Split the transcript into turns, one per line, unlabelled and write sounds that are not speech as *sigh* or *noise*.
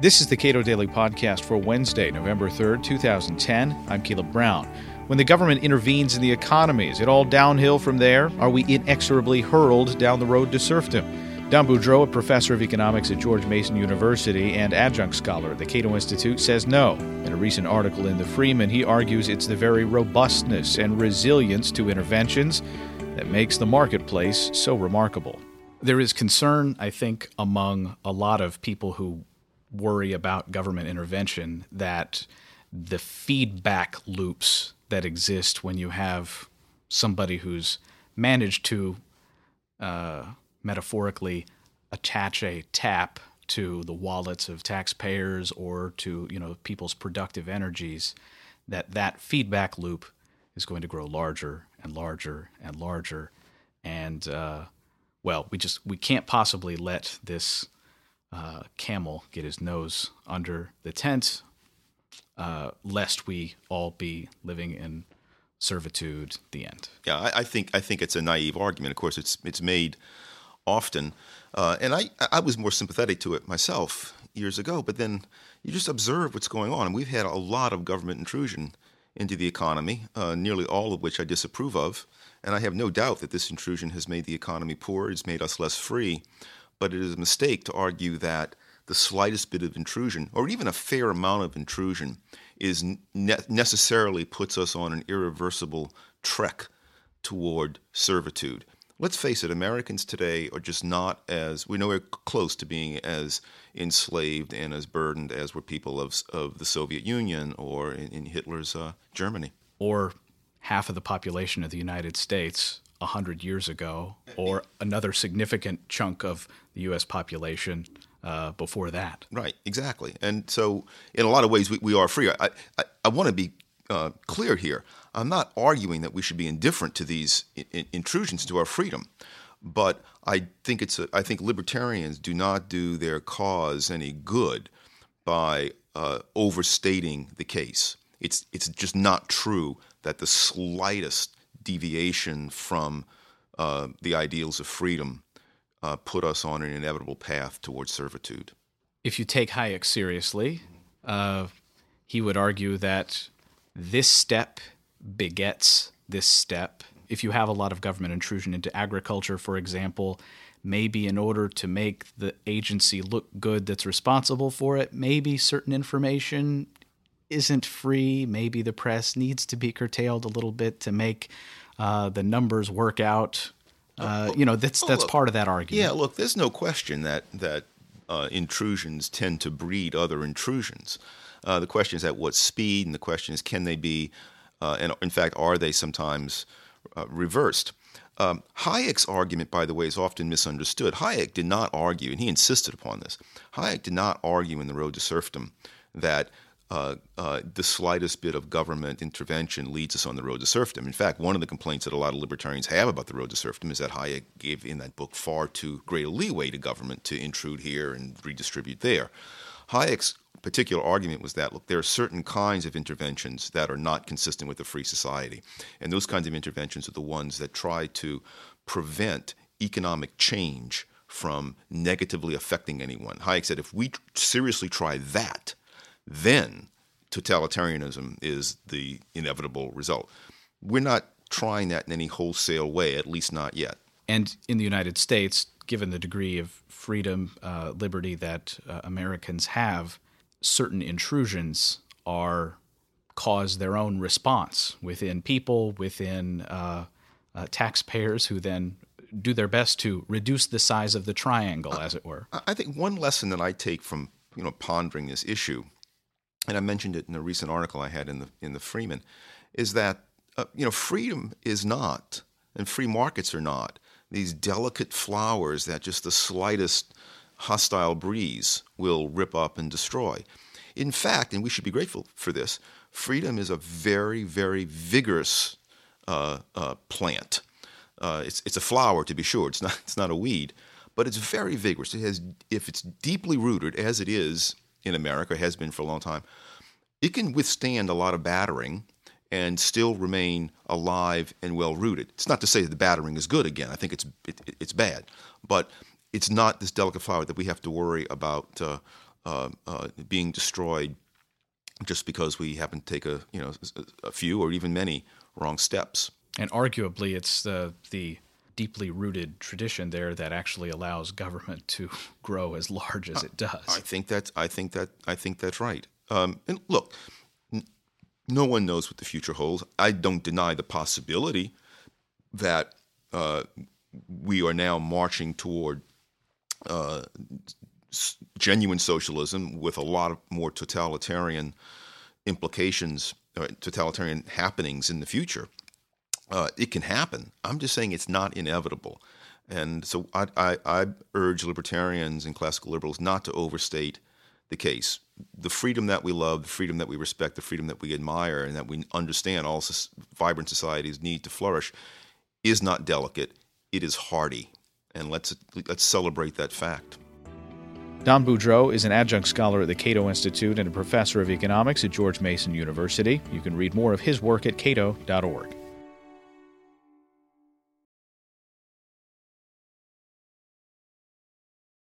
This is the Cato Daily Podcast for Wednesday, November 3rd, 2010. I'm Caleb Brown. When the government intervenes in the economy, is it all downhill from there? Are we inexorably hurled down the road to serfdom? Don Boudreaux, a professor of economics at George Mason University and adjunct scholar at the Cato Institute, says no. In a recent article in the Freeman, he argues it's the very robustness and resilience to interventions that makes the marketplace so remarkable. There is concern, I think, among a lot of people who worry about government intervention that the feedback loops that exist when you have somebody who's managed to uh, metaphorically attach a tap to the wallets of taxpayers or to you know people's productive energies that that feedback loop is going to grow larger and larger and larger. And uh, well we just we can't possibly let this uh, camel get his nose under the tent uh, lest we all be living in servitude the end
yeah I, I think i think it's a naive argument of course it's it's made often. Uh, and I, I was more sympathetic to it myself years ago, but then you just observe what's going on. And we've had a lot of government intrusion into the economy, uh, nearly all of which I disapprove of. And I have no doubt that this intrusion has made the economy poor, it's made us less free. But it is a mistake to argue that the slightest bit of intrusion, or even a fair amount of intrusion, is ne- necessarily puts us on an irreversible trek toward servitude. Let's face it, Americans today are just not as we know we're close to being as enslaved and as burdened as were people of of the Soviet Union or in, in Hitler's uh, Germany,
or half of the population of the United States a hundred years ago, or another significant chunk of the U.S. population. Uh, before that,
right? Exactly, and so in a lot of ways we, we are free. I I, I want to be uh, clear here. I'm not arguing that we should be indifferent to these in- intrusions to our freedom, but I think it's a, I think libertarians do not do their cause any good by uh, overstating the case. It's it's just not true that the slightest deviation from uh, the ideals of freedom uh, put us on an inevitable path towards servitude.
If you take Hayek seriously, uh, he would argue that this step begets this step. If you have a lot of government intrusion into agriculture, for example, maybe in order to make the agency look good that's responsible for it, maybe certain information isn't free. Maybe the press needs to be curtailed a little bit to make uh, the numbers work out. Uh, you know, that's that's part of that argument.
Yeah, look, there's no question that that uh, intrusions tend to breed other intrusions. Uh, the question is at what speed, and the question is can they be uh, and in fact, are they sometimes uh, reversed? Um, Hayek's argument, by the way, is often misunderstood. Hayek did not argue, and he insisted upon this. Hayek did not argue in The Road to Serfdom that uh, uh, the slightest bit of government intervention leads us on the road to serfdom. In fact, one of the complaints that a lot of libertarians have about the road to serfdom is that Hayek gave in that book far too great a leeway to government to intrude here and redistribute there. Hayek's particular argument was that look, there are certain kinds of interventions that are not consistent with a free society, and those kinds of interventions are the ones that try to prevent economic change from negatively affecting anyone. Hayek said if we seriously try that, then totalitarianism is the inevitable result. We're not trying that in any wholesale way, at least not yet.
And in the United States, given the degree of freedom, uh, liberty that uh, Americans have, certain intrusions are cause their own response within people, within uh, uh, taxpayers, who then do their best to reduce the size of the triangle, as it were.
I think one lesson that I take from you know pondering this issue, and I mentioned it in a recent article I had in the in the Freeman, is that uh, you know freedom is not, and free markets are not these delicate flowers that just the slightest hostile breeze will rip up and destroy. In fact, and we should be grateful for this, freedom is a very, very vigorous uh, uh, plant. Uh, it's, it's a flower, to be sure. It's not, it's not a weed, but it's very vigorous. It has, if it's deeply rooted, as it is in America, has been for a long time, it can withstand a lot of battering and still remain alive and well rooted. It's not to say that the battering is good again. I think it's it, it's bad, but it's not this delicate flower that we have to worry about uh, uh, uh, being destroyed just because we happen to take a you know a few or even many wrong steps.
And arguably, it's the the deeply rooted tradition there that actually allows government to *laughs* grow as large as it does.
I think that I think that I think that's right. Um, and look, n- no one knows what the future holds. I don't deny the possibility that uh, we are now marching toward uh, s- genuine socialism with a lot of more totalitarian implications, uh, totalitarian happenings in the future. Uh, it can happen. I'm just saying it's not inevitable. And so I, I, I, urge libertarians and classical liberals not to overstate the case. The freedom that we love, the freedom that we respect, the freedom that we admire, and that we understand all vibrant societies need to flourish is not delicate. It is hardy. And let's, let's celebrate that fact.
Don Boudreaux is an adjunct scholar at the Cato Institute and a professor of economics at George Mason University. You can read more of his work at cato.org.